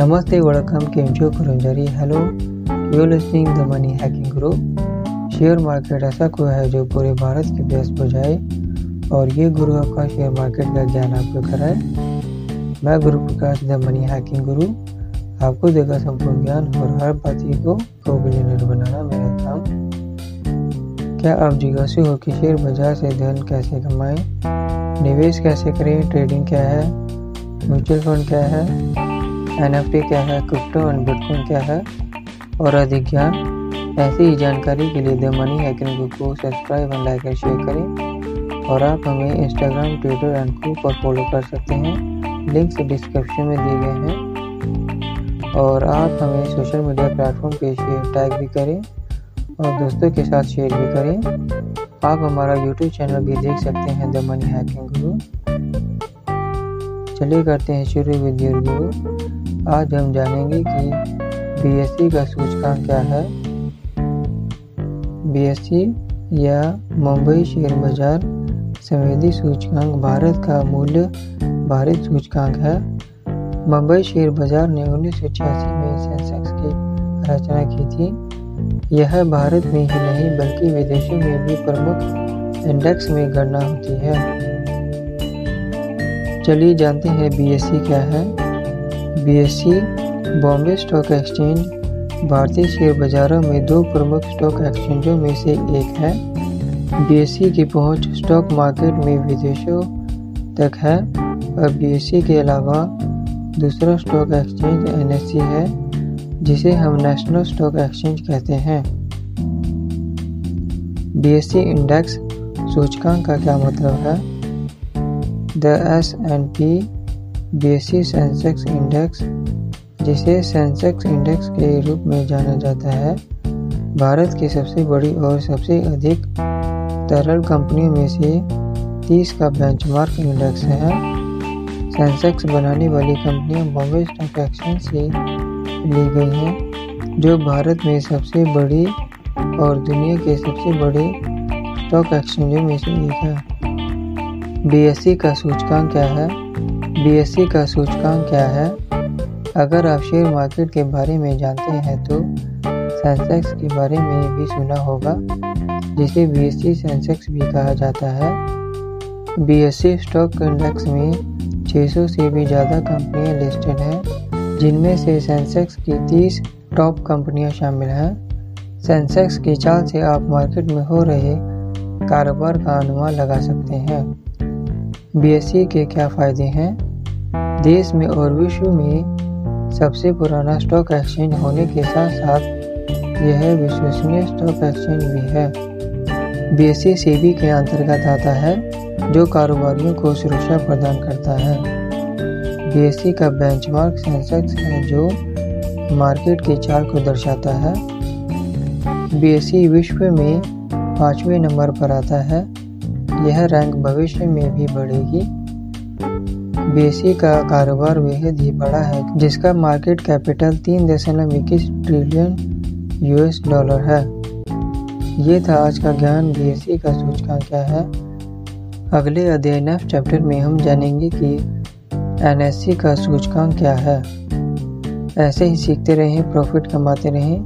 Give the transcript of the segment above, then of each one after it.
Namaste, welcome केमचो कुरंजरी hello you listening the money hacking group share market ऐसा कोई है जो पूरे भारत के बेस बजाए और ये गुरु आपका शेयर मार्केट का ज्ञान आपको कराए मैं गुरु प्रकाश द मनी हैकिंग गुरु आपको देगा संपूर्ण ज्ञान और हर बाती को प्रो बनाना मेरा काम। क्या आप जिज्ञासु हो कि शेयर बाज़ार से धन कैसे कमाएँ? निवेश कैसे करें? ट्रेडिंग क्या है? म्यूचुअल फंड क्या है? एनएफटी क्या है क्रिप्टो एंड बिटकॉइन क्या है? और अधिक ज्ञान? ऐसी ही जानकारी के लिए द मनी हैकिंग को subscribe and like and share करें। और आप हमें इंस्टाग्राम ट्विटर एंड को पर फॉलो कर सकते हैं। लिंक्स डिस्क्रिप्शन में दिए गए हैं। और आप हमें सोशल मीडिया प्लेटफॉर्म पे शेयर टैग भी करें और दोस्तों के साथ शेयर भी करें। आप हमारा यूट्यूब चैनल भी देख सकते हैं द मनी हैकिंग गुरु। चलिए करते हैं शुरू विद योर गुरु आज हम जानेंगे कि बीएससी का सूचकांक क्या है। बीएससी या मुंबई शेयर बाज़ार संवेदी सूचकांक भारत का मूल्य भारित सूचकांक है। मुंबई शेयर बाज़ार ने उन्नीस सौ छियासी में सेंसेक्स की रचना की थी। यह भारत में ही नहीं, बल्कि विदेशों में भी प्रमुख इंडेक्स में गणना होती है। चलिए जानते हैं बीएससी क्या है। बीएससी बॉम्बे स्टॉक एक्सचेंज भारतीय शेयर बाजारों में दो प्रमुख स्टॉक एक्सचेंजों में से एक है। बीएससी की पहुँच स्टॉक मार्केट में विदेशों तक है और बीएससी के अलावा दूसरा स्टॉक एक्सचेंज एनएससी है, जिसे हम नेशनल स्टॉक एक्सचेंज कहते हैं। बीएससी इंडेक्स सूचकांक का क्या मतलब है? The S and P BSC Sensex index, जिसे सेंसेक्स इंडेक्स के रूप में जाना जाता है, भारत की सबसे बड़ी और सबसे अधिक तरल कंपनियों में से 30 का बेंचमार्क इंडेक्स है। सेंसेक्स बनाने वाली कंपनियाँ बॉम्बे स्टॉक एक्सचेंज से ली गई हैं, जो भारत में सबसे बड़ी और दुनिया के सबसे बड़े स्टॉक एक्सचेंजों में से एक है। बीएससी का सूचकांक क्या है? बीएससी का सूचकांक क्या है? अगर आप शेयर मार्केट के बारे में जानते हैं तो सेंसेक्स के बारे में भी सुना होगा, जिसे बीएससी सेंसेक्स भी कहा जाता है। बीएससी स्टॉक इंडेक्स में 600 से भी ज़्यादा कंपनियाँ लिस्टेड हैं, जिनमें से सेंसेक्स की 30 टॉप कंपनियाँ शामिल हैं। सेंसेक्स की चाल से आप मार्केट में हो रहे कारोबार का अनुमान लगा सकते हैं। बीएससी के क्या फ़ायदे हैं? देश में और विश्व में सबसे पुराना स्टॉक एक्सचेंज होने के साथ साथ यह विश्वसनीय स्टॉक एक्सचेंज भी है। बीएससी सेबी के अंतर्गत आता है, जो कारोबारियों को सुरक्षा प्रदान करता है। बीएससी का बेंचमार्क सेंसेक्स है, जो मार्केट के चाल को दर्शाता है। बीएससी विश्व में पाँचवें नंबर पर आता है। यह रैंक भविष्य में भी बढ़ेगी। बेसी का कारोबार बेहद ही बड़ा है, जिसका मार्केट कैपिटल तीन दशमलव इक्कीस ट्रिलियन यूएस डॉलर है। ये था आज का ज्ञान बीएससी का सूचकांक क्या है? अगले अध्ययन चैप्टर में हम जानेंगे कि एनएससी का सूचकांक क्या है। ऐसे ही सीखते रहें प्रॉफिट कमाते रहें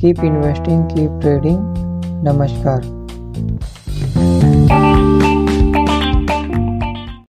कीप इन्वेस्टिंग कीप ट्रेडिंग नमस्कार।